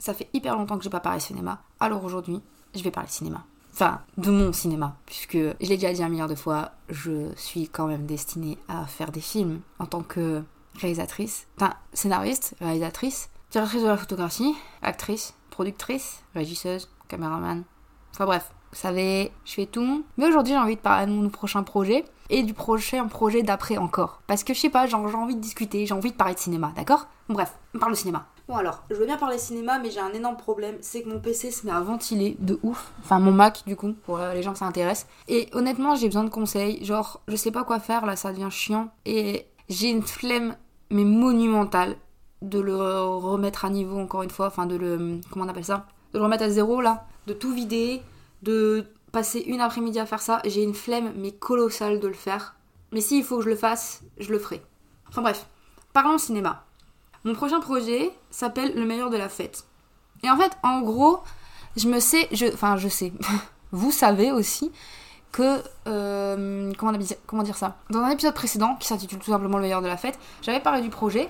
ça fait hyper longtemps que j'ai pas parlé cinéma. Alors aujourd'hui, je vais parler cinéma. Enfin, de mon cinéma, puisque je l'ai déjà dit un milliard de fois, je suis quand même destinée à faire des films en tant que réalisatrice, enfin scénariste, réalisatrice, directrice de la photographie, actrice, productrice, régisseuse, caméraman. Enfin bref, vous savez, je fais tout. Mais aujourd'hui, j'ai envie de parler de mon prochain projet et du prochain projet d'après encore. Parce que je sais pas, j'ai envie de discuter, j'ai envie de parler de cinéma, d'accord? Bref, on parle de cinéma. Bon alors, je veux bien parler cinéma, mais j'ai un énorme problème, c'est que mon PC se met à ventiler de ouf. Enfin, mon Mac, du coup, pour euh, les gens que ça intéresse. Et honnêtement, j'ai besoin de conseils. Genre, je sais pas quoi faire, là, ça devient chiant. Et j'ai une flemme, mais monumentale, de le remettre à niveau encore une fois. Enfin, de le. Comment on appelle ça? De le remettre à zéro, là. De tout vider. De passer une après-midi à faire ça. J'ai une flemme, mais colossale de le faire. Mais s'il faut que je le fasse, je le ferai. Enfin bref, parlons cinéma. Mon prochain projet s'appelle Le meilleur de la fête. Et en fait, en gros, je me sais, je, enfin je sais, vous savez aussi que, euh, comment, comment dire ça? Dans un épisode précédent, qui s'intitule tout simplement Le meilleur de la fête, j'avais parlé du projet,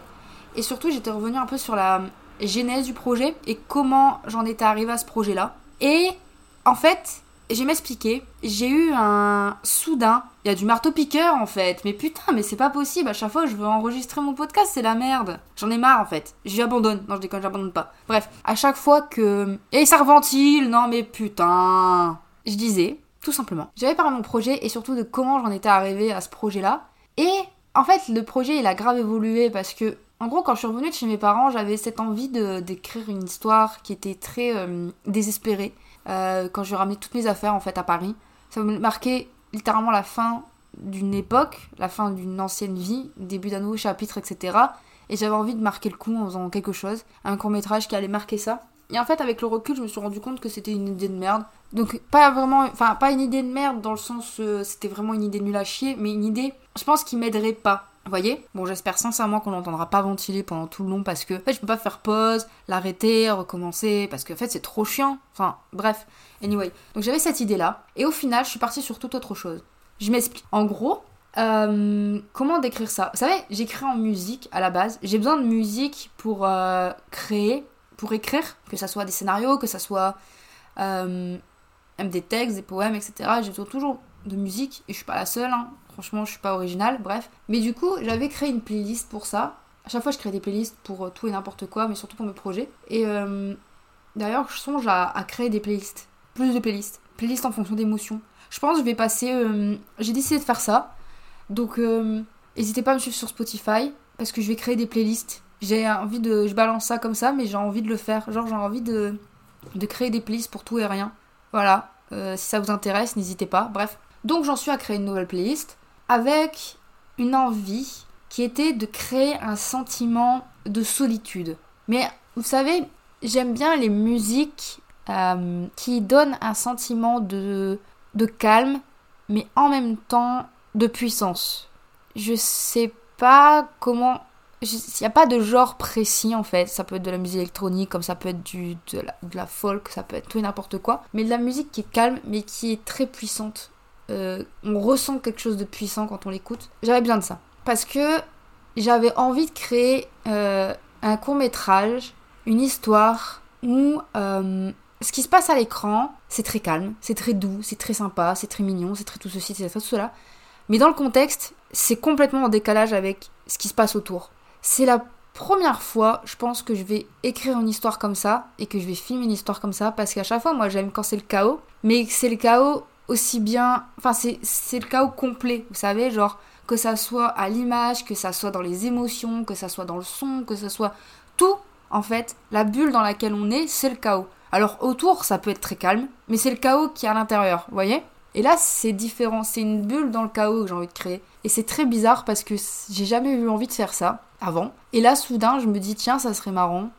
et surtout j'étais revenue un peu sur la genèse du projet, et comment j'en étais arrivée à ce projet-là. Et en fait, je vais m'expliquer. J'ai eu un soudain. Il y a du marteau-piqueur en fait. Mais putain, mais c'est pas possible. À chaque fois, je veux enregistrer mon podcast, c'est la merde. J'en ai marre en fait. J'abandonne. Non, je déconne, j'abandonne pas. Bref, à chaque fois que. Et ça reventile. Non, mais putain. Je disais, tout simplement. J'avais parlé de mon projet et surtout de comment j'en étais arrivée à ce projet-là. Et en fait, le projet, il a grave évolué parce que. En gros, quand je suis revenue de chez mes parents, j'avais cette envie d'écrire une histoire qui était très euh, désespérée euh, quand je ramenais toutes mes affaires en fait à Paris. Ça me marquait littéralement la fin d'une époque, la fin d'une ancienne vie, début d'un nouveau chapitre, etc. Et j'avais envie de marquer le coup en faisant quelque chose, un court métrage qui allait marquer ça. Et en fait, avec le recul, je me suis rendu compte que c'était une idée de merde. Donc, pas vraiment, enfin, pas une idée de merde dans le sens, euh, c'était vraiment une idée nulle à chier, mais une idée, je pense, qui m'aiderait pas. Vous voyez? Bon, j'espère sincèrement qu'on n'entendra pas ventiler pendant tout le long parce que, en fait, je peux pas faire pause, l'arrêter, recommencer, parce que, en fait, c'est trop chiant. Enfin, bref. Anyway. Donc, j'avais cette idée-là, et au final, je suis partie sur toute autre chose. Je m'explique. En gros, euh, comment décrire ça? Vous savez, j'écris en musique à la base. J'ai besoin de musique pour euh, créer, pour écrire, que ça soit des scénarios, que ça soit euh, même des textes, des poèmes, etc. J'ai toujours de musique, et je suis pas la seule. Hein. Franchement, je suis pas originale, bref. Mais du coup, j'avais créé une playlist pour ça. À chaque fois, je crée des playlists pour euh, tout et n'importe quoi, mais surtout pour mes projets. Et euh, d'ailleurs, je songe à, créer des playlists. Plus de playlists. Playlists en fonction d'émotions. Je pense que je vais passer. Euh, j'ai décidé de faire ça. Donc, n'hésitez pas à me suivre sur Spotify parce que je vais créer des playlists. J'ai envie de. Je balance ça comme ça, mais j'ai envie de le faire. Genre, j'ai envie de, de créer des playlists pour tout et rien. Voilà. si ça vous intéresse, n'hésitez pas. Bref. Donc, j'en suis à créer une nouvelle playlist avec une envie qui était de créer un sentiment de solitude. Mais vous savez, j'aime bien les musiques euh, qui donnent un sentiment de, de calme, mais en même temps de puissance. Je sais pas comment. Il n'y a pas de genre précis en fait. Ça peut être de la musique électronique, comme ça peut être du, de, la, de la folk, ça peut être tout et n'importe quoi. Mais de la musique qui est calme, mais qui est très puissante. Euh, on ressent quelque chose de puissant quand on l'écoute. J'avais besoin de ça. Parce que j'avais envie de créer euh, un court métrage, une histoire où euh, ce qui se passe à l'écran, c'est très calme, c'est très doux, c'est très sympa, c'est très mignon, c'est très tout ceci, c'est tout cela. Mais dans le contexte, c'est complètement en décalage avec ce qui se passe autour. C'est la première fois, je pense, que je vais écrire une histoire comme ça et que je vais filmer une histoire comme ça parce qu'à chaque fois, moi, j'aime quand c'est le chaos, mais c'est le chaos aussi bien. Enfin, c'est le chaos complet, vous savez, genre que ça soit à l'image, que ça soit dans les émotions, que ça soit dans le son, que ça soit tout, en fait, la bulle dans laquelle on est, c'est le chaos. Alors autour, ça peut être très calme, mais c'est le chaos qui est à l'intérieur, vous voyez? Et là, c'est différent, c'est une bulle dans le chaos que j'ai envie de créer. Et c'est très bizarre parce que j'ai jamais eu envie de faire ça avant. Et là, soudain, je me dis, tiens, ça serait marrant.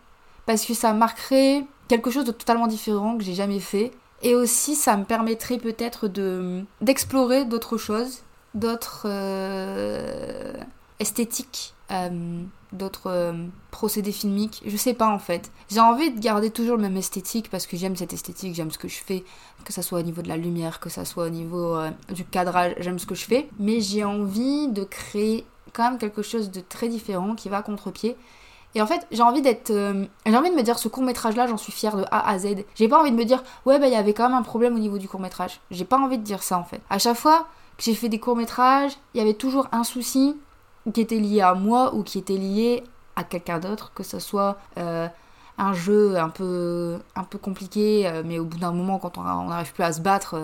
Parce que ça marquerait quelque chose de totalement différent que j'ai jamais fait. Et aussi, ça me permettrait peut-être de d'explorer d'autres choses, d'autres euh, esthétiques, euh, d'autres euh, procédés filmiques. Je sais pas en fait. J'ai envie de garder toujours le même esthétique parce que j'aime cette esthétique, j'aime ce que je fais, que ça soit au niveau de la lumière, que ça soit au niveau du cadrage, j'aime ce que je fais. Mais j'ai envie de créer quand même quelque chose de très différent qui va contre-pied Et en fait, j'ai envie d'être. euh, j'ai envie de me dire, ce court-métrage-là, j'en suis fière de A à Z. J'ai pas envie de me dire, ouais, bah, il y avait quand même un problème au niveau du court-métrage. J'ai pas envie de dire ça, en fait. À chaque fois que j'ai fait des courts-métrages, il y avait toujours un souci qui était lié à moi ou qui était lié à quelqu'un d'autre, que ce soit euh, un jeu un peu, un peu compliqué, euh, mais au bout d'un moment, quand on on n'arrive plus à se battre.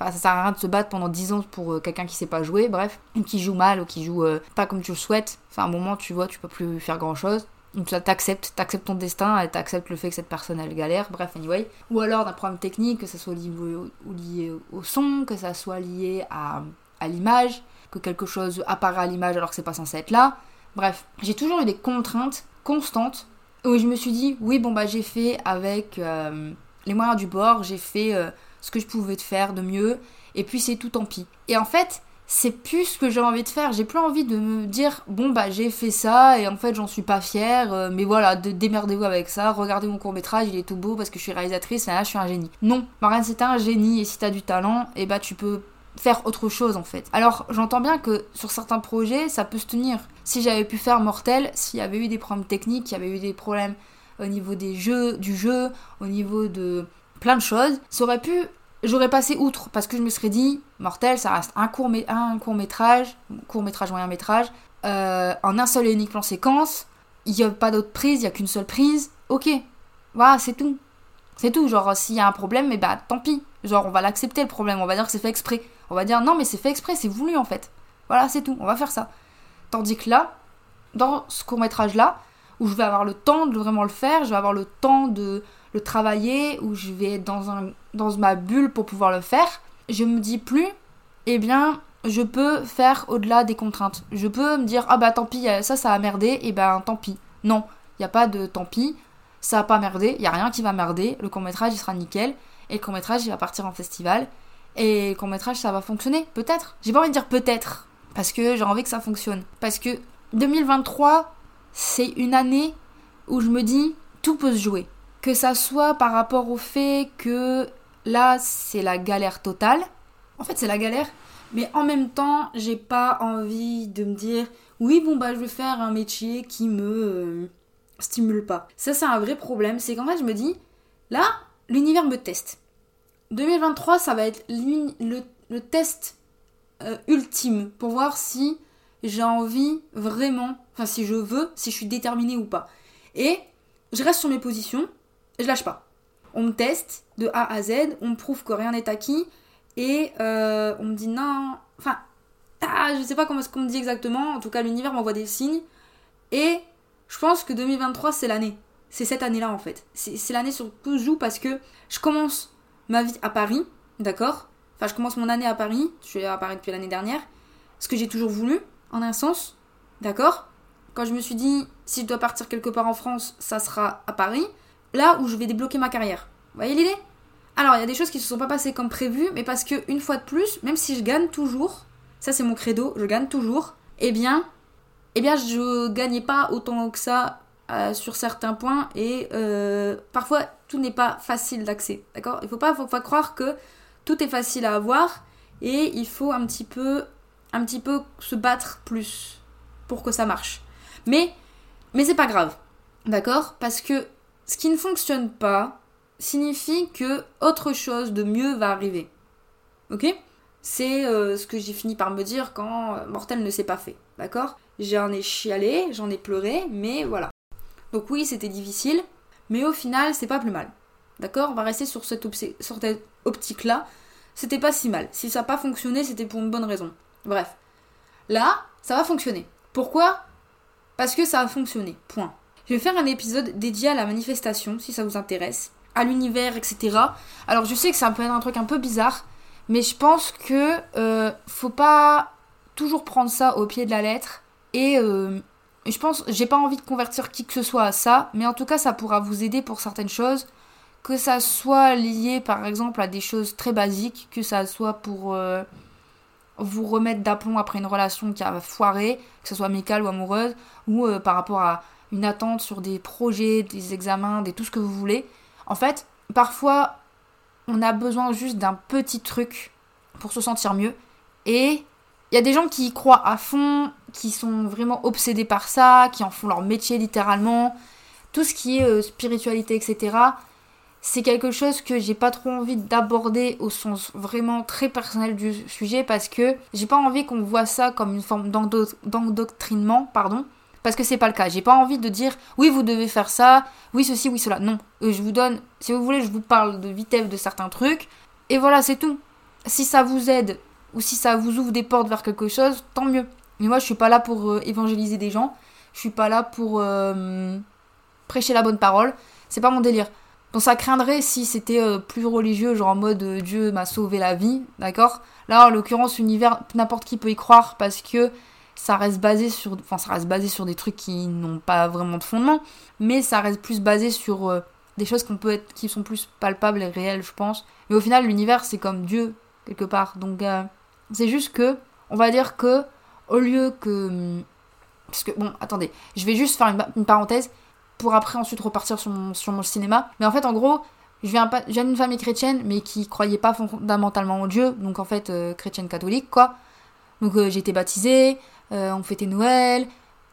Enfin, ça sert à rien de se battre pendant 10 ans pour euh, quelqu'un qui sait pas jouer, bref, ou qui joue mal, ou qui joue euh, pas comme tu le souhaites. Enfin, à un moment, tu vois, tu peux plus faire grand chose. Donc ça t'acceptes, t'acceptes ton destin et t'acceptes le fait que cette personne elle galère, bref, anyway. Ou alors d'un problème technique, que ça soit lié au, son, que ça soit lié à, l'image, que quelque chose apparaît à l'image alors que c'est pas censé être là. Bref, j'ai toujours eu des contraintes constantes où je me suis dit, oui, bon bah j'ai fait avec euh, les moyens du bord, j'ai fait ce que je pouvais te faire de mieux, et puis c'est tout tant pis. Et en fait, c'est plus ce que j'ai envie de faire. J'ai plus envie de me dire bon bah j'ai fait ça et en fait j'en suis pas fière, euh, mais voilà, de, démerdez-vous avec ça. Regardez mon court métrage, il est tout beau parce que je suis réalisatrice et là je suis un génie. Non, Marianne c'est un génie et si t'as du talent, et bah tu peux faire autre chose en fait. Alors j'entends bien que sur certains projets ça peut se tenir. Si j'avais pu faire Mortel, s'il y avait eu des problèmes techniques, il y avait eu des problèmes au niveau des jeux, du jeu, au niveau de plein de choses, ça aurait pu j'aurais passé outre parce que je me serais dit mortel ça reste un court, un court métrage court métrage moyen métrage euh, en un seul et unique plan séquence il n'y a pas d'autre prise il n'y a qu'une seule prise ok voilà c'est tout. C'est tout genre s'il y a un problème mais bah tant pis. Genre on va l'accepter le problème on va dire que c'est fait exprès. On va dire non mais c'est fait exprès c'est voulu en fait. Voilà c'est tout on va faire ça. Tandis que là dans ce court métrage là où je vais avoir le temps de vraiment le faire je vais avoir le temps de le travailler, où je vais être dans, un, dans ma bulle pour pouvoir le faire, je me dis plus, eh bien, je peux faire au-delà des contraintes. Je peux me dire, ah bah tant pis, ça, ça a merdé, et ben tant pis. Non, il n'y a pas de tant pis, ça a pas merdé, il n'y a rien qui va merder, le court-métrage, il sera nickel, et le court-métrage, il va partir en festival, et le court-métrage, ça va fonctionner, peut-être. J'ai pas envie de dire peut-être, parce que j'ai envie que ça fonctionne. Parce que 2023, c'est une année où je me dis, tout peut se jouer que ça soit par rapport au fait que là c'est la galère totale. En fait c'est la galère, mais en même temps j'ai pas envie de me dire oui bon bah je vais faire un métier qui me euh, stimule pas. Ça c'est un vrai problème, c'est qu'en fait je me dis là l'univers me teste. 2023 ça va être le, test euh, ultime pour voir si j'ai envie vraiment, enfin si je veux, si je suis déterminée ou pas. Et je reste sur mes positions, je lâche pas. On me teste de A à Z, on me prouve que rien n'est acquis, et euh, on me dit non. Enfin, ah, je sais pas comment ce qu'on me dit exactement, en tout cas l'univers m'envoie des signes, et je pense que 2023 c'est l'année. C'est cette année-là en fait. C'est l'année sur je joue parce que je commence ma vie à Paris, d'accord? Enfin, je commence mon année à Paris, je suis à Paris depuis l'année dernière, ce que j'ai toujours voulu, en un sens, d'accord? Quand je me suis dit, si je dois partir quelque part en France, ça sera à Paris là où je vais débloquer ma carrière. Vous voyez l'idée? Alors, il y a des choses qui ne se sont pas passées comme prévu, mais parce que, une fois de plus, même si je gagne toujours, ça c'est mon credo, je gagne toujours, eh bien, eh bien, je gagnais pas autant que ça euh, sur certains points, et euh, parfois, tout n'est pas facile d'accès, d'accord? Il faut faut pas croire que tout est facile à avoir, et il faut un petit peu, un petit peu se battre plus pour que ça marche. Mais, mais c'est pas grave, d'accord? Parce que ce qui ne fonctionne pas signifie que autre chose de mieux va arriver. Ok? C'est euh, ce que j'ai fini par me dire quand euh, Mortel ne s'est pas fait. D'accord? J'en ai chialé, j'en ai pleuré, mais voilà. Donc oui, c'était difficile, mais au final, c'est pas plus mal. D'accord? On va rester sur cette, sur cette optique-là. C'était pas si mal. Si ça n'a pas fonctionné, c'était pour une bonne raison. Bref. Là, ça va fonctionner. Pourquoi? Parce que ça a fonctionné. Point. Je vais faire un épisode dédié à la manifestation, si ça vous intéresse, à l'univers, etc. Alors je sais que ça peut être un truc un peu bizarre, mais je pense que euh, faut pas toujours prendre ça au pied de la lettre. Et euh, je pense, j'ai pas envie de convertir qui que ce soit à ça, mais en tout cas ça pourra vous aider pour certaines choses. Que ça soit lié par exemple à des choses très basiques, que ça soit pour euh, vous remettre d'aplomb après une relation qui a foiré, que ce soit amicale ou amoureuse, ou euh, par rapport à une attente sur des projets, des examens, des tout ce que vous voulez. En fait, parfois, on a besoin juste d'un petit truc pour se sentir mieux. Et il y a des gens qui y croient à fond, qui sont vraiment obsédés par ça, qui en font leur métier littéralement. Tout ce qui est euh, spiritualité, etc. C'est quelque chose que j'ai pas trop envie d'aborder au sens vraiment très personnel du sujet parce que j'ai pas envie qu'on voit ça comme une forme d'endoctrinement, pardon. Parce que c'est pas le cas. J'ai pas envie de dire oui, vous devez faire ça, oui, ceci, oui, cela. Non. Euh, je vous donne, si vous voulez, je vous parle de vitesse de certains trucs. Et voilà, c'est tout. Si ça vous aide ou si ça vous ouvre des portes vers quelque chose, tant mieux. Mais moi, je suis pas là pour euh, évangéliser des gens. Je suis pas là pour euh, prêcher la bonne parole. C'est pas mon délire. Donc ça craindrait si c'était plus religieux, genre en mode Dieu m'a sauvé la vie, d'accord? Là, en l'occurrence, univers, n'importe qui peut y croire parce que ça reste basé sur, enfin, ça reste basé sur des trucs qui n'ont pas vraiment de fondement, mais ça reste plus basé sur des choses qu'on peut être, qui sont plus palpables et réelles, je pense. Mais au final, l'univers, c'est comme Dieu quelque part. Donc c'est juste que, on va dire que, au lieu que. Parce que, bon, attendez, je vais juste faire une, parenthèse pour après ensuite repartir sur mon, sur mon cinéma. Mais en fait, en gros, je viens, pas, d'une famille chrétienne, mais qui croyait pas fondamentalement en Dieu, donc en fait, euh, chrétienne catholique, quoi. Donc euh, été baptisée, euh, on fêtait Noël,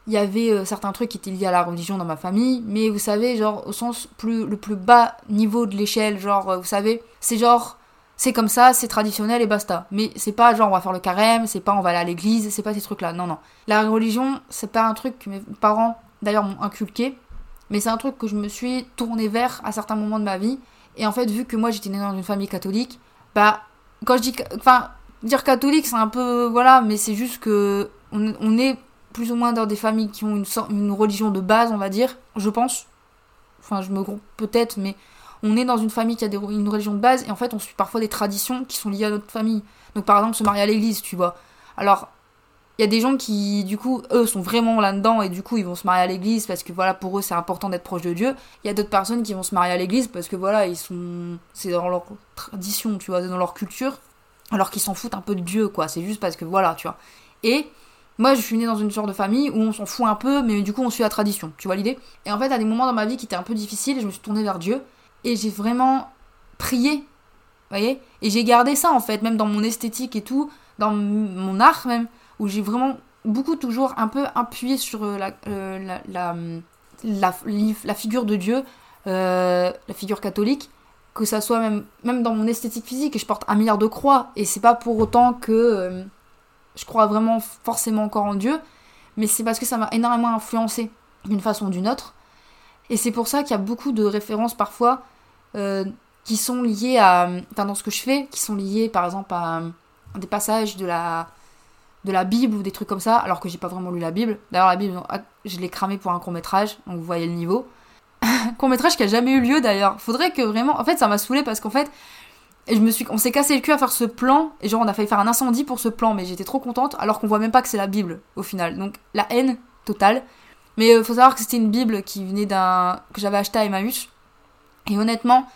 il y avait certains trucs qui étaient liés à la religion dans ma famille, mais vous savez, genre, au sens plus, le plus bas niveau de l'échelle, genre, vous savez, c'est genre, c'est comme ça, c'est traditionnel et basta. Mais c'est pas genre on va faire le carême, c'est pas on va aller à l'église, c'est pas ces trucs-là. Non, non. La religion, c'est pas un truc que mes parents d'ailleurs m'ont inculqué, mais c'est un truc que je me suis tournée vers à certains moments de ma vie. Et en fait, vu que moi j'étais née dans une famille catholique, bah, quand je dis. Enfin, dire catholique, c'est un peu. Voilà, mais c'est juste que. On, est plus ou moins dans des familles qui ont une, religion de base, on va dire, je pense. Enfin, je me groupe peut-être, mais on est dans une famille qui a une religion de base et en fait on suit parfois des traditions qui sont liées à notre famille. Donc par exemple se marier à l'église, tu vois. Alors il y a des gens qui du coup eux sont vraiment là-dedans et du coup ils vont se marier à l'église parce que voilà pour eux c'est important d'être proche de Dieu. Il y a d'autres personnes qui vont se marier à l'église parce que voilà ils sont c'est dans leur tradition, tu vois, dans leur culture alors qu'ils s'en foutent un peu de Dieu quoi, c'est juste parce que voilà, tu vois. Et moi, je suis née dans une sorte de famille où on s'en fout un peu, mais du coup, on suit la tradition. Tu vois l'idée? Et en fait, à des moments dans ma vie qui étaient un peu difficiles, je me suis tournée vers Dieu et j'ai vraiment prié, voyez? Et j'ai gardé ça en fait, même dans mon esthétique et tout, dans mon art même, où j'ai vraiment beaucoup toujours un peu appuyé sur euh, euh, la, la, la, la, figure de Dieu, euh, la figure catholique, que ça soit même, même dans mon esthétique physique, et je porte un milliard de croix, et c'est pas pour autant que je crois vraiment forcément encore en Dieu, mais c'est parce que ça m'a énormément influencé d'une façon ou d'une autre. Et c'est pour ça qu'il y a beaucoup de références parfois euh, qui sont liées à. Enfin, dans ce que je fais, qui sont liées par exemple à, des passages de la, de la Bible ou des trucs comme ça, alors que j'ai pas vraiment lu la Bible. D'ailleurs, la Bible, je l'ai cramé pour un court-métrage, donc vous voyez le niveau. court-métrage qui a jamais eu lieu d'ailleurs. Faudrait que vraiment. En fait, ça m'a saoulé parce qu'en fait. Et je me suis, on s'est cassé le cul à faire ce plan, et genre on a failli faire un incendie pour ce plan, mais j'étais trop contente, alors qu'on voit même pas que c'est la Bible au final. Donc la haine totale. Mais euh, faut savoir que c'était une Bible qui venait d'un. que j'avais acheté à Emmaüs. Et honnêtement,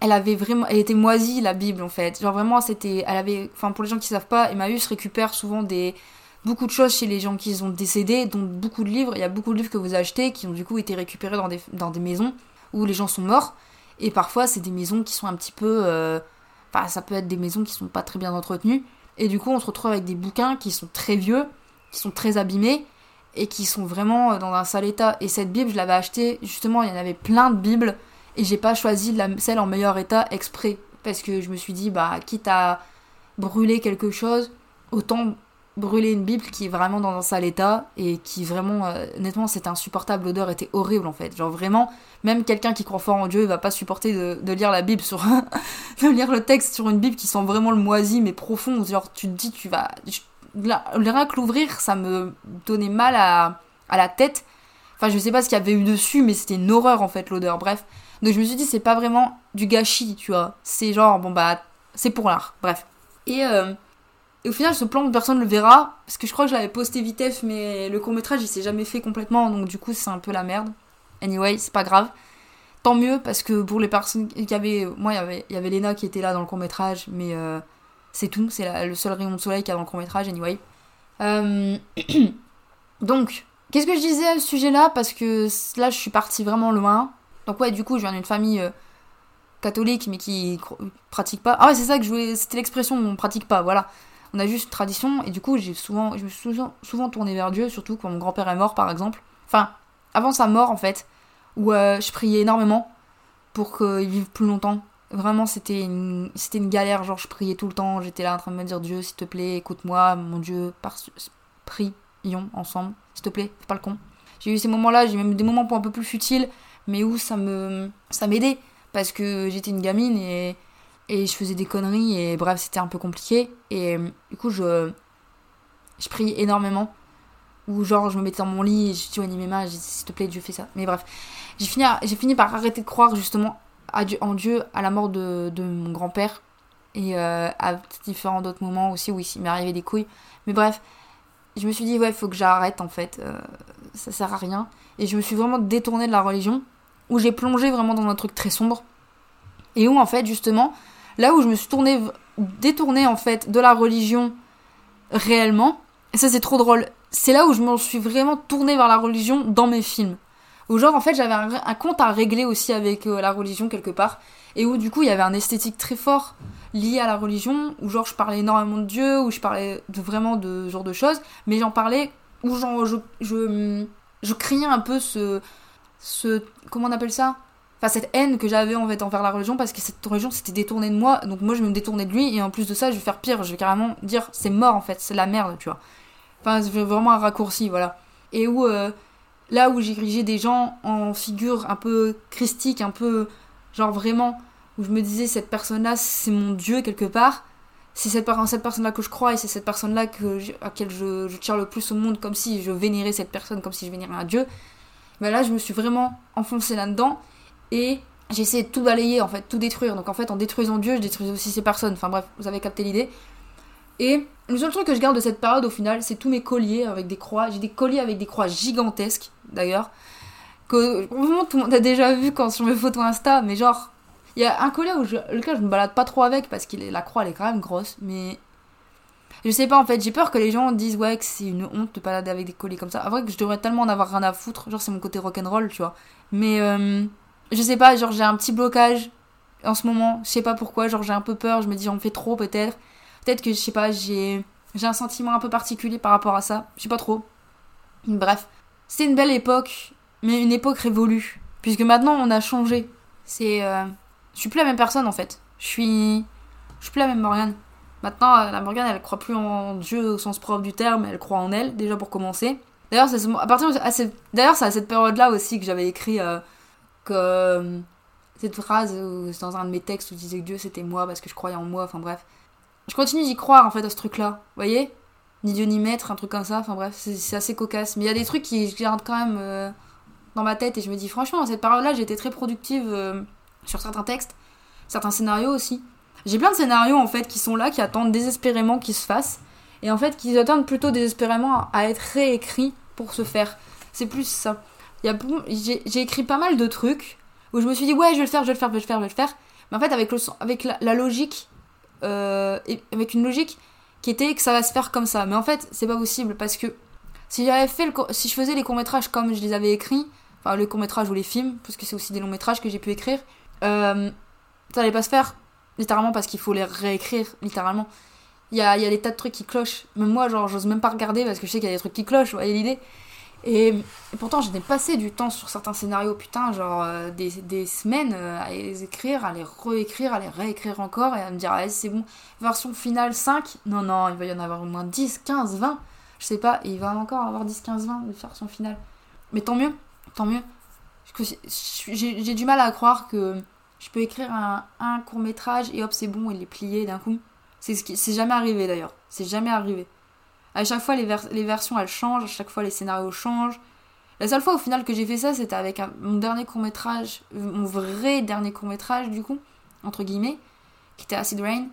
elle avait vraiment. Elle était moisie, la Bible, en fait. Genre vraiment, c'était. Elle avait. Enfin, pour les gens qui savent pas, Emmaüs récupère souvent des. Beaucoup de choses chez les gens qui sont décédés, dont beaucoup de livres. Il y a beaucoup de livres que vous achetez qui ont du coup été récupérés dans des, maisons où les gens sont morts. Et parfois, c'est des maisons qui sont un petit peu. Euh, enfin, ça peut être des maisons qui sont pas très bien entretenues. Et du coup, on se retrouve avec des bouquins qui sont très vieux, qui sont très abîmés, et qui sont vraiment dans un sale état. Et cette Bible, je l'avais achetée, justement, il y en avait plein de Bibles, et j'ai pas choisi la, celle en meilleur état exprès. Parce que je me suis dit, bah, quitte à brûler quelque chose, autant brûler une Bible qui est vraiment dans un sale état et qui vraiment, euh, honnêtement, c'était insupportable. L'odeur était horrible en fait. Genre vraiment, même quelqu'un qui croit fort en Dieu, il va pas supporter de, lire la Bible sur. de lire le texte sur une Bible qui sent vraiment le moisi mais profond. Genre, tu te dis, tu vas rien que l'ouvrir, ça me donnait mal à, la tête. Enfin, je sais pas ce qu'il y avait eu dessus, mais c'était une horreur en fait, l'odeur. Bref. Donc je me suis dit, c'est pas vraiment du gâchis, tu vois. C'est genre, bon bah, c'est pour l'art. Bref. Et, euh, au final, ce plan, personne le verra. Parce que je crois que je l'avais posté vitef, mais le court-métrage, il s'est jamais fait complètement. Donc du coup, c'est un peu la merde. Anyway, c'est pas grave. Tant mieux, parce que pour les personnes qui avaient. Moi, il y avait, il y avait Lena qui était là dans le court-métrage, mais. Euh, c'est tout, c'est le seul rayon de soleil qu'il y a dans le court métrage, anyway. Euh, donc, qu'est-ce que je disais à ce sujet-là? Parce que là, je suis partie vraiment loin. Donc ouais, du coup, je viens d'une famille euh, catholique, mais qui pratique pas. Ah ouais, c'est ça que je voulais... C'était l'expression on pratique pas, voilà. On a juste tradition, et du coup, j'ai souvent, je me suis souvent, vers Dieu, surtout quand mon grand-père est mort, par exemple. Enfin, avant sa mort, en fait, où euh, je priais énormément pour qu'il vive plus longtemps. Vraiment, c'était une, c'était une galère. Genre, je priais tout le temps. J'étais là en train de me dire Dieu, s'il te plaît, écoute-moi, mon Dieu, par... prions ensemble, s'il te plaît, fais pas le con. J'ai eu ces moments-là, j'ai même des moments un peu plus futiles, mais où ça me, ça m'aidait parce que j'étais une gamine et et je faisais des conneries et bref c'était un peu compliqué. Et du coup je je priais énormément. Ou genre je me mettais dans mon lit et je dis mains s'il te plaît Dieu fais ça. Mais bref j'ai fini j'ai fini par arrêter de croire justement à Dieu, en Dieu à la mort de, de mon grand père et euh, à différents d'autres moments aussi où il m'est arrivé des couilles. Mais bref je me suis dit ouais faut que j'arrête en fait. Euh, ça sert à rien. Et je me suis vraiment détournée de la religion où j'ai plongé vraiment dans un truc très sombre. Et où en fait justement là où je me suis tournée détournée en fait de la religion réellement. Et ça c'est trop drôle. C'est là où je m'en suis vraiment tournée vers la religion dans mes films. Où genre en fait j'avais un, compte à régler aussi avec euh, la religion quelque part. Et où du coup il y avait un esthétique très fort lié à la religion où genre je parlais énormément de Dieu où je parlais vraiment de ce genre de choses. Mais j'en parlais où genre je, je, je criais un peu ce ce comment on appelle ça? Enfin cette haine que j'avais en fait envers la religion parce que cette religion s'était détournée de moi donc moi je me détournais de lui et en plus de ça je vais faire pire je vais carrément dire c'est mort en fait c'est la merde tu vois. Enfin c'est vraiment un raccourci voilà. Et où euh, là où j'érigeais des gens en figure un peu christique un peu genre vraiment où je me disais cette personne là c'est mon dieu quelque part c'est cette, cette personne là que je crois et c'est cette personne là que à laquelle je, je tire le plus au monde comme si je vénérais cette personne comme si je vénérais un dieu. Ben là je me suis vraiment enfoncée là dedans et essayé de tout balayer, en fait, tout détruire. Donc en fait, en détruisant Dieu, je détruisais aussi ces personnes. Enfin bref, vous avez capté l'idée. Et le seul truc que je garde de cette période au final, c'est tous mes colliers avec des croix. J'ai des colliers avec des croix gigantesques, d'ailleurs. Que tout le monde a déjà vu quand sur mes photos Insta, mais genre, il y a un collier où je, lequel je me balade pas trop avec parce que la croix elle est quand même grosse, mais je sais pas en fait, j'ai peur que les gens disent ouais que c'est une honte de balader avec des colliers comme ça. Après que je devrais tellement en avoir rien à foutre, genre c'est mon côté rock'n'roll, tu vois. Mais euh, je sais pas, genre j'ai un petit blocage en ce moment, je sais pas pourquoi, genre j'ai un peu peur, je me dis on fait trop peut-être. Peut-être que je sais pas, j'ai j'ai un sentiment un peu particulier par rapport à ça, je sais pas trop. Bref, c'est une belle époque, mais une époque révolue puisque maintenant on a changé. C'est euh... je suis plus la même personne en fait. Je suis je suis plus la même Morgane. Maintenant, euh, la Morgane, elle croit plus en Dieu au sens propre du terme, elle croit en elle, déjà pour commencer. D'ailleurs, c'est à partir d'ailleurs, c'est à cette période-là aussi que j'avais écrit euh, que cette phrase dans un de mes textes où je disais que Dieu c'était moi parce que je croyais en moi, enfin bref. Je continue d'y croire en fait à ce truc-là, voyez? Ni Dieu ni maître, un truc comme ça, enfin bref, c'est assez cocasse. Mais il y a des trucs qui je quand même euh, dans ma tête et je me dis franchement, cette période-là, j'ai été très productive euh, sur certains textes, certains scénarios aussi. J'ai plein de scénarios en fait qui sont là, qui attendent désespérément qu'ils se fassent et en fait qui attendent plutôt désespérément à être réécrits pour se faire. C'est plus ça j'ai écrit pas mal de trucs où je me suis dit ouais je vais le faire, je vais le faire, je vais le faire, je vais le faire. Mais en fait avec, le, avec la, logique, euh, avec une logique qui était que ça va se faire comme ça. Mais en fait c'est pas possible parce que si j'avais fait le, si je faisais les courts métrages comme je les avais écrits, enfin les courts métrages ou les films, parce que c'est aussi des longs métrages que j'ai pu écrire, euh, ça allait pas se faire littéralement parce qu'il faut les réécrire littéralement. Il y a, y a des tas de trucs qui clochent. Même moi, genre, j'ose même pas regarder parce que je sais qu'il y a des trucs qui clochent, vous voyez l'idée et, pourtant, j'ai passé du temps sur certains scénarios, putain, genre euh, des, des, semaines euh, à les écrire, à les réécrire, à les réécrire encore et à me dire, ah, c'est bon, version finale 5, non, non, il va y en avoir au moins 10, 15, 20, je sais pas, et il va encore avoir 10, 15, 20 de version finale. Mais tant mieux, tant mieux. J'ai du mal à croire que je peux écrire un, un court métrage et hop, c'est bon, il est plié d'un coup. C'est ce qui, jamais arrivé d'ailleurs, c'est jamais arrivé. À chaque fois, les, versions, elles changent, à chaque fois, les scénarios changent. La seule fois, au final, que j'ai fait ça, c'était avec mon dernier court-métrage, mon vrai dernier court-métrage, du coup, entre guillemets, qui était Acid Rain.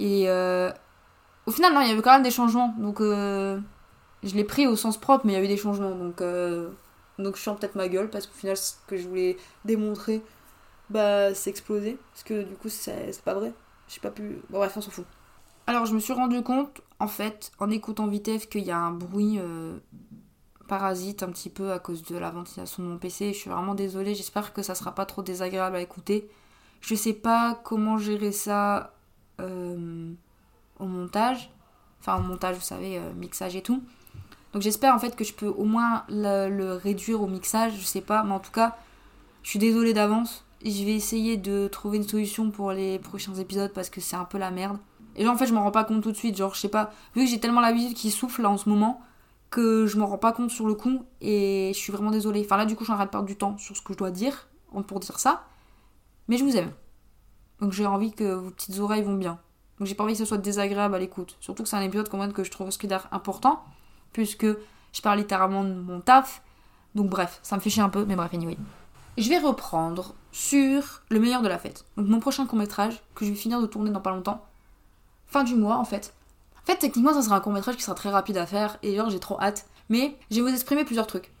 Euh, au final, non, il y avait quand même des changements. Donc, euh, je l'ai pris au sens propre, mais il y avait des changements. Donc, euh, donc je sens peut-être ma gueule, parce qu'au final, ce que je voulais démontrer, bah, c'est explosé. Parce que, du coup, c'est pas vrai. J'ai pas pu... Bon, bref, on s'en fout. Alors, je me suis rendu compte en fait, en écoutant Vitef, qu'il y a un bruit euh, parasite un petit peu à cause de la ventilation de mon PC. Je suis vraiment désolée, j'espère que ça sera pas trop désagréable à écouter. Je sais pas comment gérer ça euh, au montage. Enfin, au montage, vous savez, euh, mixage et tout. Donc j'espère en fait que je peux au moins le, le, réduire au mixage, je sais pas, mais en tout cas, je suis désolée d'avance. Je vais essayer de trouver une solution pour les prochains épisodes parce que c'est un peu la merde. Et là en fait, je m'en rends pas compte tout de suite. Genre, je sais pas, vu que j'ai tellement l'habitude qui souffle là en ce moment, que je m'en rends pas compte sur le coup et je suis vraiment désolée. Enfin là, du coup, je de perdre du temps sur ce que je dois dire pour dire ça. Mais je vous aime. Donc j'ai envie que vos petites oreilles vont bien. Donc j'ai pas envie que ce soit désagréable à l'écoute. Surtout que c'est un épisode quand même que je trouve important, puisque je parle littéralement de mon taf. Donc bref, ça me fait chier un peu, mais bref, anyway. Je vais reprendre sur le meilleur de la fête. Donc mon prochain court métrage, que je vais finir de tourner dans pas longtemps. Fin du mois en fait. En fait, techniquement, ça sera un court métrage qui sera très rapide à faire, et genre j'ai trop hâte. Mais je vais vous exprimer plusieurs trucs.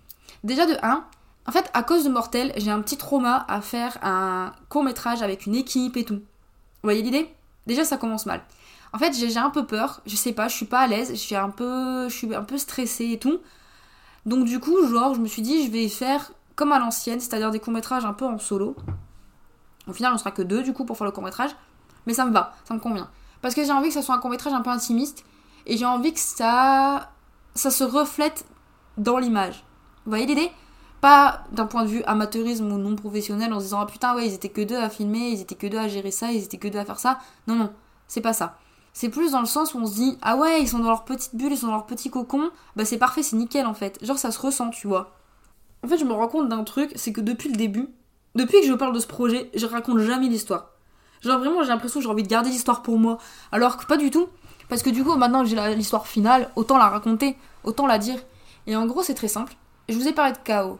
Déjà de 1, en fait, à cause de Mortel, j'ai un petit trauma à faire un court métrage avec une équipe et tout. Vous voyez l'idée? Déjà, ça commence mal. En fait, j'ai un peu peur, je sais pas, je suis pas à l'aise, je suis un peu, je suis un peu stressée et tout. Donc du coup, genre, je me suis dit, je vais faire comme à l'ancienne, c'est-à-dire des courts-métrages un peu en solo. Au final, on sera que deux du coup pour faire le court-métrage, mais ça me va, ça me convient. Parce que j'ai envie que ça soit un court-métrage un peu intimiste et j'ai envie que ça ça se reflète dans l'image. Vous voyez l'idée? Pas d'un point de vue amateurisme ou non professionnel en se disant ah putain ouais, ils étaient que deux à filmer, ils étaient que deux à gérer ça, ils étaient que deux à faire ça. Non non, c'est pas ça. C'est plus dans le sens où on se dit ah ouais, ils sont dans leur petite bulle, ils sont dans leur petit cocon, bah c'est parfait, c'est nickel en fait. Genre ça se ressent, tu vois. En fait, je me rends compte d'un truc, c'est que depuis le début, depuis que je parle de ce projet, je raconte jamais l'histoire. Genre vraiment, j'ai l'impression que j'ai envie de garder l'histoire pour moi, alors que pas du tout. Parce que du coup, maintenant que j'ai l'histoire finale, autant la raconter, autant la dire. Et en gros, c'est très simple. Je vous ai parlé de chaos.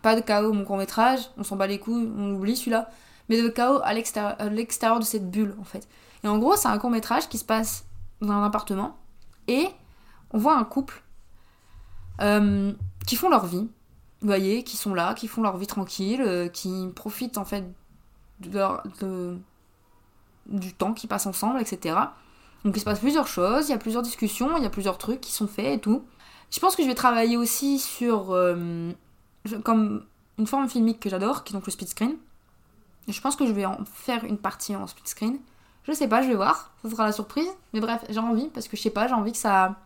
Pas de chaos, mon court métrage, on s'en bat les couilles, on oublie celui-là. Mais de chaos à l'extérieur de cette bulle, en fait. Et en gros, c'est un court métrage qui se passe dans un appartement. Et on voit un couple euh, qui font leur vie. Vous voyez, qui sont là, qui font leur vie tranquille, euh, qui profitent en fait de du temps qui passe ensemble, etc. Donc il se passe plusieurs choses, il y a plusieurs discussions, il y a plusieurs trucs qui sont faits et tout. Je pense que je vais travailler aussi sur euh, comme une forme filmique que j'adore, qui est donc le speed screen. Je pense que je vais en faire une partie en speed screen. Je sais pas, je vais voir, ça sera la surprise. Mais bref, j'ai envie parce que je sais pas, j'ai envie que ça,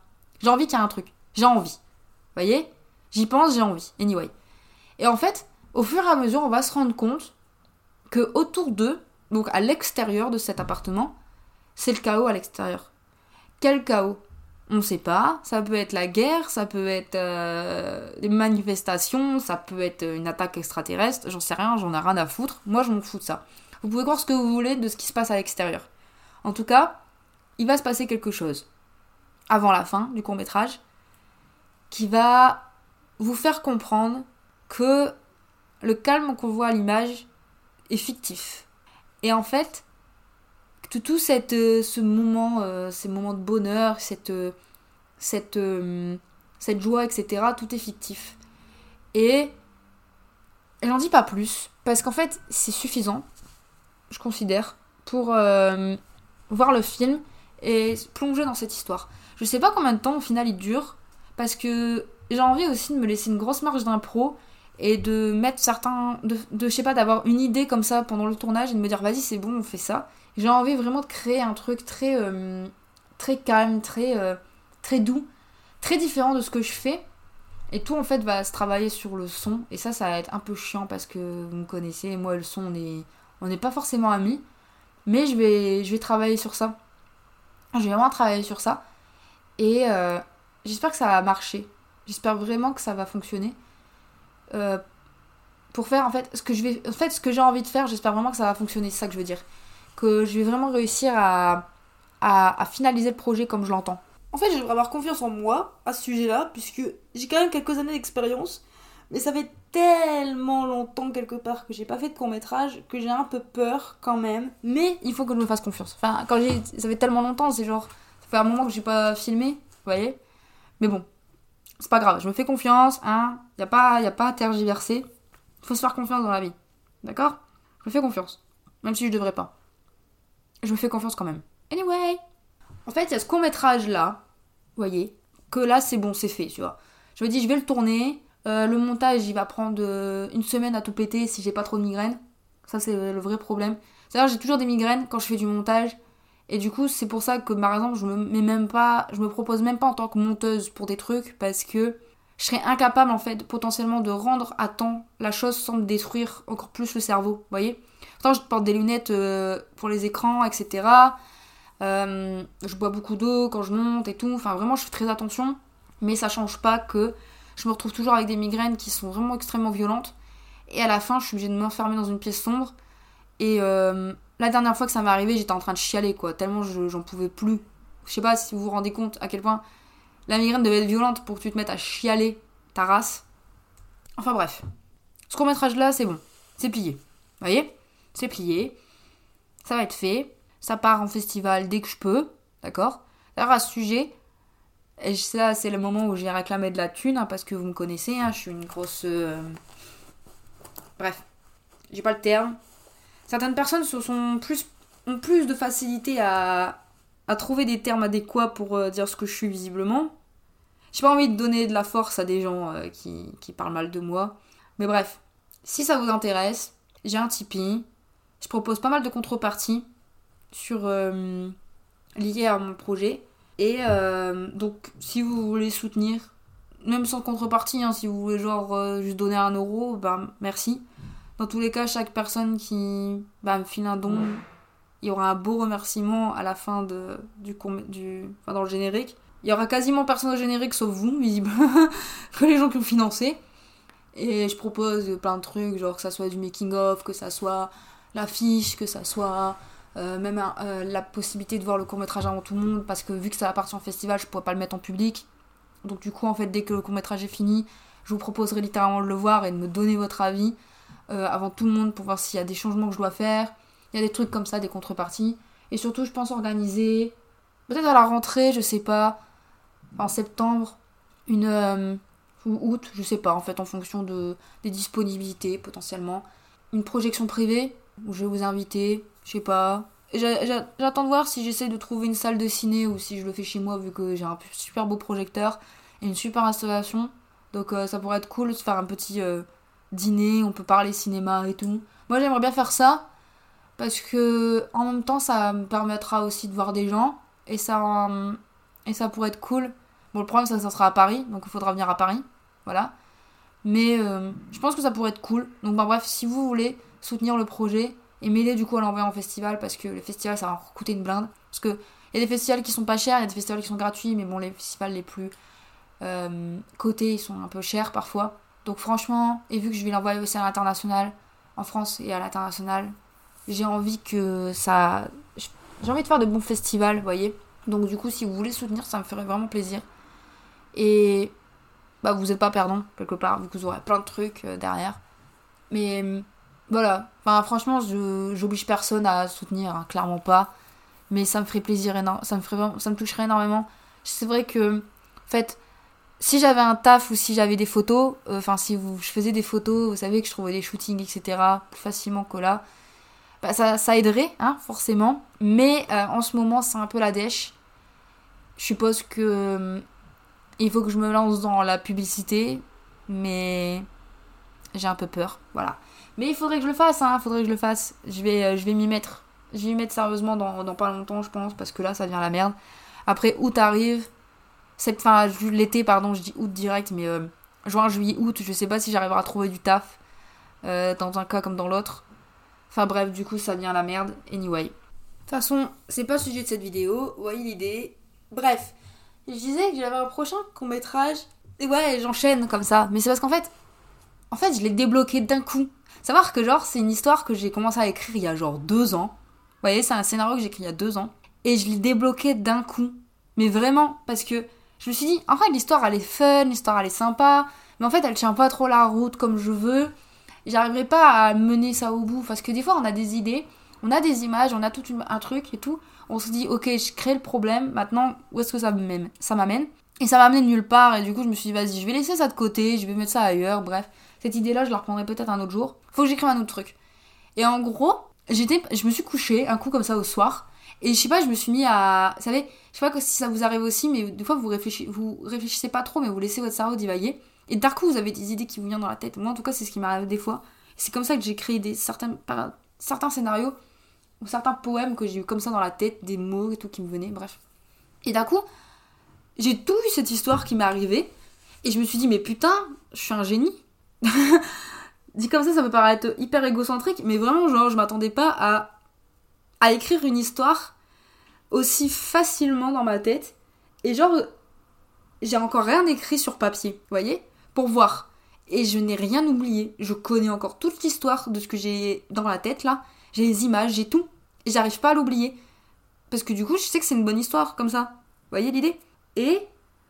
j'ai envie qu'il y ait un truc. J'ai envie. Vous voyez? J'y pense, j'ai envie. Anyway. Et en fait, au fur et à mesure, on va se rendre compte que autour d'eux, donc à l'extérieur de cet appartement, c'est le chaos à l'extérieur. Quel chaos? On ne sait pas. Ça peut être la guerre, ça peut être euh, des manifestations, ça peut être une attaque extraterrestre, j'en sais rien, j'en ai rien à foutre. Moi, je m'en fous de ça. Vous pouvez croire ce que vous voulez de ce qui se passe à l'extérieur. En tout cas, il va se passer quelque chose avant la fin du court métrage qui va vous faire comprendre que le calme qu'on voit à l'image est fictif. Et en fait, tout cette, euh, ce moment, euh, ces moments de bonheur, cette, euh, cette, cette joie, etc., tout est fictif. Et j'en dis pas plus, parce qu'en fait, c'est suffisant, je considère, pour voir le film et plonger dans cette histoire. Je sais pas combien de temps au final il dure, parce que j'ai envie aussi de me laisser une grosse marge d'impro et de mettre certains. de, je sais pas, d'avoir une idée comme ça pendant le tournage et de me dire vas-y, c'est bon, on fait ça. J'ai envie vraiment de créer un truc très, euh, très calme, très, euh, très doux, très différent de ce que je fais. Et tout en fait va se travailler sur le son. Et ça, ça va être un peu chiant parce que vous me connaissez, moi le son, on n'est on n'est pas forcément amis. Mais je vais, je vais travailler sur ça. Je vais vraiment travailler sur ça. Et euh, j'espère que ça va marcher. J'espère vraiment que ça va fonctionner. Pour faire en fait ce que je vais en fait ce que j'ai envie de faire j'espère vraiment que ça va fonctionner c'est ça que je veux dire que je vais vraiment réussir à, à, finaliser le projet comme je l'entends. En fait, j'aimerais avoir confiance en moi à ce sujet-là, puisque j'ai quand même quelques années d'expérience, mais ça fait tellement longtemps quelque part que j'ai pas fait de court métrage que j'ai un peu peur quand même. Mais il faut que je me fasse confiance. Enfin, quand j'ai, ça fait tellement longtemps, c'est genre, ça fait un moment que j'ai pas filmé, vous voyez. Mais bon, c'est pas grave, je me fais confiance, hein. Y a pas, y a pas à tergiverser. Faut se faire confiance dans la vie, d'accord? Je me fais confiance, même si je devrais pas je me fais confiance quand même. Anyway. En fait, il y a ce court métrage là, vous voyez, que là c'est bon, c'est fait, tu vois. Je me dis, je vais le tourner. Euh, le montage, il va prendre euh, une semaine à tout péter si j'ai pas trop de migraines. Ça, c'est le vrai problème. C'est-à-dire, j'ai toujours des migraines quand je fais du montage. Et du coup, c'est pour ça que par exemple, je me mets même pas, je me propose même pas en tant que monteuse pour des trucs parce que je serais incapable en fait potentiellement de rendre à temps la chose sans détruire encore plus le cerveau, vous voyez? Pourtant, je porte des lunettes euh, pour les écrans, etc. Euh, je bois beaucoup d'eau quand je monte et tout. Enfin, vraiment, je fais très attention. Mais ça change pas que je me retrouve toujours avec des migraines qui sont vraiment extrêmement violentes. Et à la fin, je suis obligée de m'enfermer dans une pièce sombre. Et euh, la dernière fois que ça m'est arrivé, j'étais en train de chialer, quoi. Tellement j'en pouvais plus. Je sais pas si vous vous rendez compte à quel point la migraine devait être violente pour que tu te mettes à chialer ta race. Enfin bref. Ce court métrage là, c'est bon. C'est plié. Vous voyez? C'est plié. Ça va être fait. Ça part en festival dès que je peux. D'accord? Alors à ce sujet, et ça c'est le moment où j'ai réclamé de la thune, hein, parce que vous me connaissez, hein, je suis une grosse... Euh, bref. J'ai pas le terme. Certaines personnes se sont plus, ont plus de facilité à, trouver des termes adéquats pour euh, dire ce que je suis visiblement. J'ai pas envie de donner de la force à des gens euh, qui, qui, parlent mal de moi. Mais bref, si ça vous intéresse, j'ai un Tipeee. Je propose pas mal de contreparties sur euh, liées à mon projet. Et donc, si vous voulez soutenir, même sans contrepartie, hein, si vous voulez genre juste donner un euro, ben merci. Dans tous les cas, chaque personne qui bah, me file un don il y aura un beau remerciement à la fin du, du enfin, dans le générique. Il y aura quasiment personne au générique sauf vous, visible, que les gens qui ont financé. Et je propose plein de trucs, genre que ça soit du making-of, que ça soit l'affiche, que ça soit euh, même euh, la possibilité de voir le court-métrage avant tout le monde, parce que vu que ça appartient en festival, je pourrais pas le mettre en public. Donc du coup, en fait, dès que le court-métrage est fini, je vous proposerai littéralement de le voir et de me donner votre avis euh, avant tout le monde pour voir s'il y a des changements que je dois faire. Il y a des trucs comme ça, des contreparties. Et surtout, je pense organiser, peut-être à la rentrée, je sais pas, en septembre, une. Euh, ou août, je sais pas, en fait, en fonction de, des disponibilités potentiellement. Une projection privée, où je vais vous inviter, je sais pas. J'attends de voir si j'essaie de trouver une salle de ciné ou si je le fais chez moi, vu que j'ai un super beau projecteur et une super installation. Donc euh, ça pourrait être cool de se faire un petit dîner, on peut parler cinéma et tout. Moi j'aimerais bien faire ça, parce que en même temps ça me permettra aussi de voir des gens et ça et ça pourrait être cool. Bon le problème ça, ça sera à Paris donc il faudra venir à Paris voilà. Mais euh, je pense que ça pourrait être cool. Donc bah, bref si vous voulez soutenir le projet et m'aider du coup à l'envoyer en festival parce que le festival ça va coûter une blinde. Parce que il y a des festivals qui sont pas chers il y a des festivals qui sont gratuits mais bon les festivals les plus euh, cotés ils sont un peu chers parfois donc franchement et vu que je vais l'envoyer aussi à l'international en France et à l'international j'ai envie que ça. J'ai envie de faire de bons festivals, vous voyez. Donc, du coup, si vous voulez soutenir, ça me ferait vraiment plaisir. Et bah, vous n'êtes pas perdant, quelque part, vu que vous aurez plein de trucs euh, derrière. Mais voilà. Enfin, franchement, j'oblige personne à soutenir, hein, clairement pas. Mais ça me ferait plaisir énormément. Ça me, ferait, ça me toucherait énormément. C'est vrai que, en fait, si j'avais un taf ou si j'avais des photos, euh, enfin, si je faisais des photos, vous savez que je trouvais des shootings, etc., plus facilement que là. Bah, ça, aiderait, hein, forcément. Mais euh, en ce moment, c'est un peu la dèche. Je suppose que euh, il faut que je me lance dans la publicité, mais j'ai un peu peur, voilà. Mais il faudrait que je le fasse, hein, faudrait que je le fasse. Je vais, euh, je vais m'y mettre. Je vais m'y mettre sérieusement dans, dans, pas longtemps, je pense, parce que là, ça devient la merde. Après, août arrive. Enfin, l'été, pardon, je dis août direct, mais juin, juillet, août, je sais pas si j'arriverai à trouver du taf. dans un cas comme dans l'autre. Enfin bref, du coup, ça vient la merde. Anyway. De toute façon, c'est pas le sujet de cette vidéo. Voyez l'idée. Bref, je disais que j'avais un prochain court métrage. Et ouais, j'enchaîne comme ça. Mais c'est parce qu'en fait, en fait, je l'ai débloqué d'un coup. Savoir que genre, c'est une histoire que j'ai commencé à écrire il y a genre deux ans. Vous voyez, c'est un scénario que j'ai écrit il y a deux ans. Et je l'ai débloqué d'un coup. Mais vraiment, parce que je me suis dit, en fait, l'histoire elle est fun, l'histoire elle est sympa. Mais en fait, elle tient pas trop la route comme je veux j'arriverai pas à mener ça au bout. Parce que des fois, on a des idées, on a des images, on a tout un truc et tout. On se dit, ok, je crée le problème, maintenant, où est-ce que ça m'amène Ça m'amène? Et ça m'a amené nulle part, et du coup, je me suis dit, vas-y, je vais laisser ça de côté, je vais mettre ça ailleurs, bref. Cette idée-là, je la reprendrai peut-être un autre jour. Faut que j'écrive un autre truc. Et en gros, j'étais, je me suis couchée un coup comme ça au soir, et je sais pas, je me suis mis à. Vous savez, je sais pas si ça vous arrive aussi, mais des fois, vous réfléchissez, vous réfléchissez pas trop, mais vous laissez votre cerveau divaguer. Et d'un coup, vous avez des idées qui vous viennent dans la tête. Moi, en tout cas, c'est ce qui m'arrive des fois. C'est comme ça que j'ai créé des, certains, certains scénarios. ou certains poèmes que j'ai eu comme ça dans la tête, des mots et tout qui me venaient, bref. Et d'un coup, j'ai tout vu cette histoire qui m'est arrivée, et je me suis dit, mais putain, je suis un génie. Dit comme ça, ça peut paraître hyper égocentrique, mais vraiment, genre, je m'attendais pas à, à écrire une histoire aussi facilement dans ma tête. Et genre, j'ai encore rien écrit sur papier, vous voyez Pour voir. Et je n'ai rien oublié. Je connais encore toute l'histoire de ce que j'ai dans la tête là. J'ai les images, j'ai tout. Et j'arrive pas à l'oublier. Parce que du coup, je sais que c'est une bonne histoire comme ça. Vous voyez l'idée? Et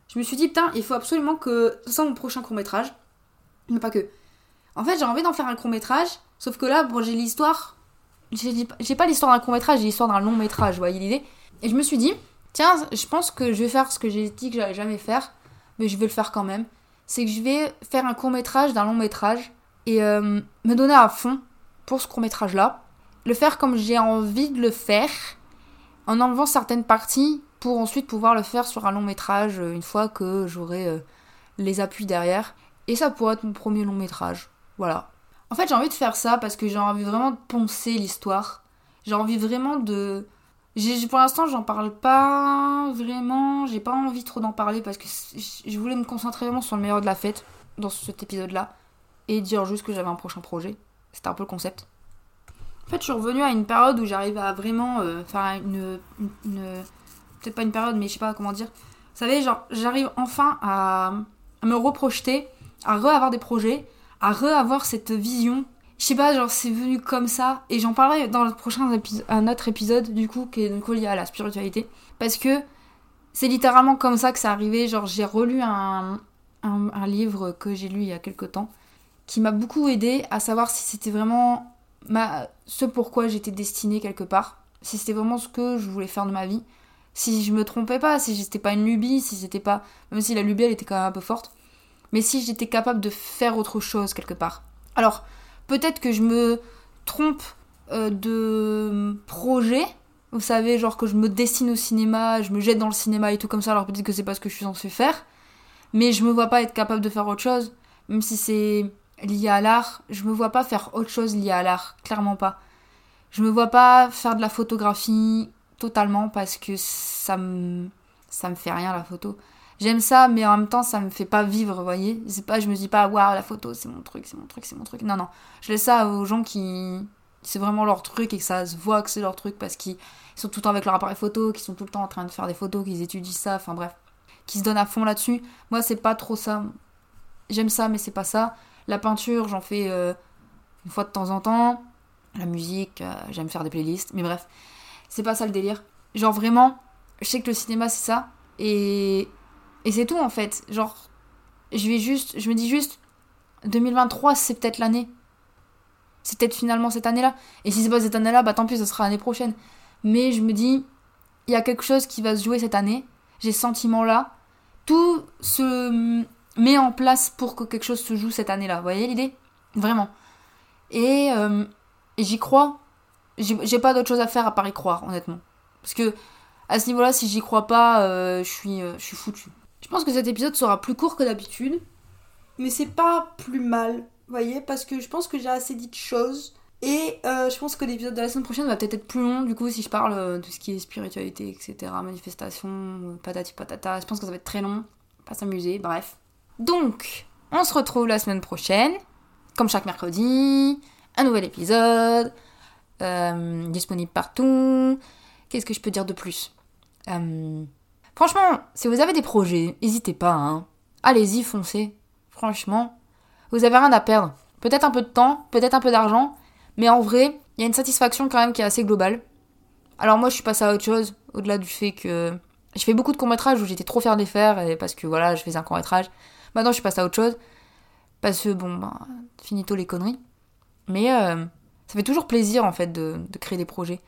je me suis dit, putain, il faut absolument que. Ce soit mon prochain court métrage. Mais pas que. En fait, j'ai envie d'en faire un court métrage. Sauf que là, bon, j'ai l'histoire. J'ai pas l'histoire d'un court métrage, j'ai l'histoire d'un long métrage, vous voyez l'idée Et je me suis dit, tiens, je pense que je vais faire ce que j'ai dit que j'allais jamais faire. Mais je vais le faire quand même c'est que je vais faire un court métrage d'un long métrage et euh, me donner à fond pour ce court métrage là. Le faire comme j'ai envie de le faire, en enlevant certaines parties pour ensuite pouvoir le faire sur un long métrage euh, une fois que j'aurai euh, les appuis derrière. Et ça pourrait être mon premier long métrage. Voilà. En fait, j'ai envie de faire ça parce que j'ai envie vraiment de poncer l'histoire. J'ai envie vraiment de pour l'instant, j'en parle pas vraiment. J'ai pas envie trop d'en parler parce que je voulais me concentrer vraiment sur le meilleur de la fête dans cet épisode-là et dire juste que j'avais un prochain projet. C'était un peu le concept. En fait, je suis revenue à une période où j'arrive à vraiment euh, faire une, peut-être pas une période, mais je sais pas comment dire. Vous savez, genre, j'arrive enfin à, à me reprojeter, à re-avoir des projets, à re-avoir cette vision je sais pas, genre c'est venu comme ça. Et j'en parlerai dans le prochain un autre épisode, du coup, qui est donc lié à la spiritualité. Parce que c'est littéralement comme ça que c'est arrivé. Genre, j'ai relu un, un, livre que j'ai lu il y a quelques temps, qui m'a beaucoup aidé à savoir si c'était vraiment ma, ce pourquoi j'étais destinée quelque part. Si c'était vraiment ce que je voulais faire de ma vie. Si je me trompais pas, si j'étais pas une lubie, si c'était pas. Même si la lubie elle était quand même un peu forte. Mais si j'étais capable de faire autre chose quelque part. Alors, Peut-être que je me trompe euh, de projet. Vous savez, genre que je me destine au cinéma, je me jette dans le cinéma et tout comme ça, alors peut-être que c'est pas ce que je suis censée faire. Mais je me vois pas être capable de faire autre chose. Même si c'est lié à l'art, je me vois pas faire autre chose lié à l'art. Clairement pas. Je me vois pas faire de la photographie totalement parce que ça me, ça me fait rien la photo j'aime ça, mais en même temps, ça me fait pas vivre, vous voyez. C'est pas, je me dis pas, waouh, la photo, c'est mon truc, c'est mon truc, c'est mon truc. Non, non. Je laisse ça aux gens qui. C'est vraiment leur truc et que ça se voit que c'est leur truc parce qu'ils sont tout le temps avec leur appareil photo, qu'ils sont tout le temps en train de faire des photos, qu'ils étudient ça, enfin bref. Qui se donnent à fond là-dessus. Moi, c'est pas trop ça. J'aime ça, mais c'est pas ça. La peinture, j'en fais euh, une fois de temps en temps. La musique, euh, j'aime faire des playlists, mais bref. C'est pas ça le délire. Genre vraiment, je sais que le cinéma c'est ça. Et et c'est tout en fait. Genre, je vais juste, je me dis juste, 2023 c'est peut-être l'année. C'est peut-être finalement cette année-là. Et si c'est pas cette année-là, bah tant pis, ça sera l'année prochaine. Mais je me dis, il y a quelque chose qui va se jouer cette année. J'ai ce sentiment-là. Tout se met en place pour que quelque chose se joue cette année-là. Vous voyez l'idée? Vraiment. Et, euh, j'y crois. J'ai pas d'autre chose à faire à part y croire, honnêtement. Parce que à ce niveau-là, si j'y crois pas, euh, je suis, euh, je suis foutu. Je pense que cet épisode sera plus court que d'habitude. Mais c'est pas plus mal, vous voyez, parce que je pense que j'ai assez dit de choses. Et euh, je pense que l'épisode de la semaine prochaine va peut-être être plus long, du coup, si je parle euh, de ce qui est spiritualité, etc., manifestation, euh, patati patata. Je pense que ça va être très long, pas s'amuser, bref. Donc, on se retrouve la semaine prochaine, comme chaque mercredi, un nouvel épisode, disponible partout. Qu'est-ce que je peux dire de plus? Franchement, si vous avez des projets, n'hésitez pas, hein. Allez-y, foncez. Franchement, vous avez rien à perdre. Peut-être un peu de temps, peut-être un peu d'argent, mais en vrai, il y a une satisfaction quand même qui est assez globale. Alors moi, je suis passée à autre chose, au-delà du fait que je fais beaucoup de courts-métrages où j'étais trop fière de les faire, et parce que voilà, je faisais un court-métrage. Maintenant, je suis passée à autre chose, parce que bon, bah, finito les conneries. Mais euh, ça fait toujours plaisir en fait de, de créer des projets.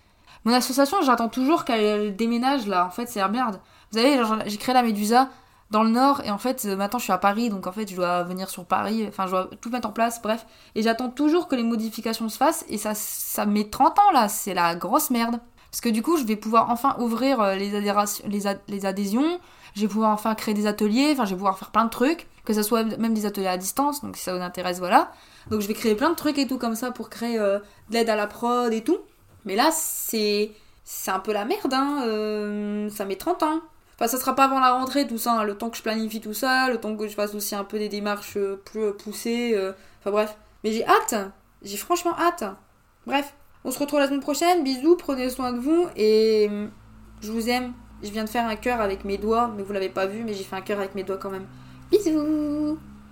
Mon association, j'attends toujours qu'elle déménage là, en fait, c'est la merde. Vous savez, j'ai créé la Médusa dans le nord et en fait euh, maintenant je suis à Paris donc en fait je dois venir sur Paris, enfin je dois tout mettre en place, bref. Et j'attends toujours que les modifications se fassent et ça, ça met 30 ans là, c'est la grosse merde. Parce que du coup je vais pouvoir enfin ouvrir euh, les, les, adhésions, je vais pouvoir enfin créer des ateliers, enfin je vais pouvoir faire plein de trucs, que ce soit même des ateliers à distance, donc si ça vous intéresse voilà. Donc je vais créer plein de trucs et tout comme ça pour créer euh, de l'aide à la prod et tout. Mais là, c'est c'est un peu la merde, hein. euh, ça met 30 ans. Enfin, ça sera pas avant la rentrée, tout ça, hein, le temps que je planifie tout ça, le temps que je fasse aussi un peu des démarches euh, plus euh, poussées. Enfin bref. Mais j'ai hâte, j'ai franchement hâte. Bref, on se retrouve la semaine prochaine, bisous, prenez soin de vous et je vous aime. Je viens de faire un cœur avec mes doigts, mais vous l'avez pas vu, mais j'ai fait un cœur avec mes doigts quand même. Bisous